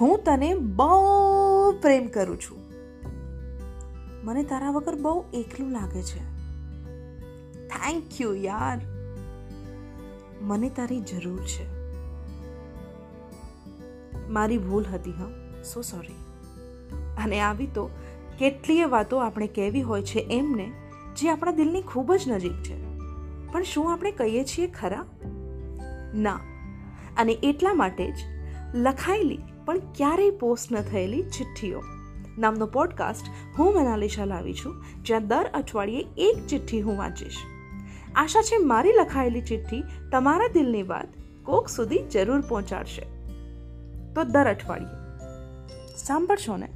હું તને બહુ પ્રેમ કરું છું. મને તારા વગર બહુ એકલું લાગે છે. થેન્ક યુ યાર. મને તારી જરૂર છે. મારી ભૂલ હતી, હા. સો સોરી અને આવી તો કેટલીય વાતો આપણે કહેવી હોય છે એમને, જે આપણા દિલની ખૂબ જ નજીક છે. પણ શું આપણે કહીએ છીએ ખરા? ના. અને એટલા માટે જ લખાયેલી પણ ક્યારેય પોસ્ટ ન થયેલી ચિઠ્ઠીઓ. નામનો પોડકાસ્ટ હું મનાલિશા લાવી છું, જ્યાં દર અઠવાડિયે એક ચિઠ્ઠી હું વાંચીશ. આશા છે મારી લખાયેલી ચિઠ્ઠી તમારા દિલની વાત કોક સુધી જરૂર પહોંચાડશે. તો દર અઠવાડિયે. સાંભળશો ને.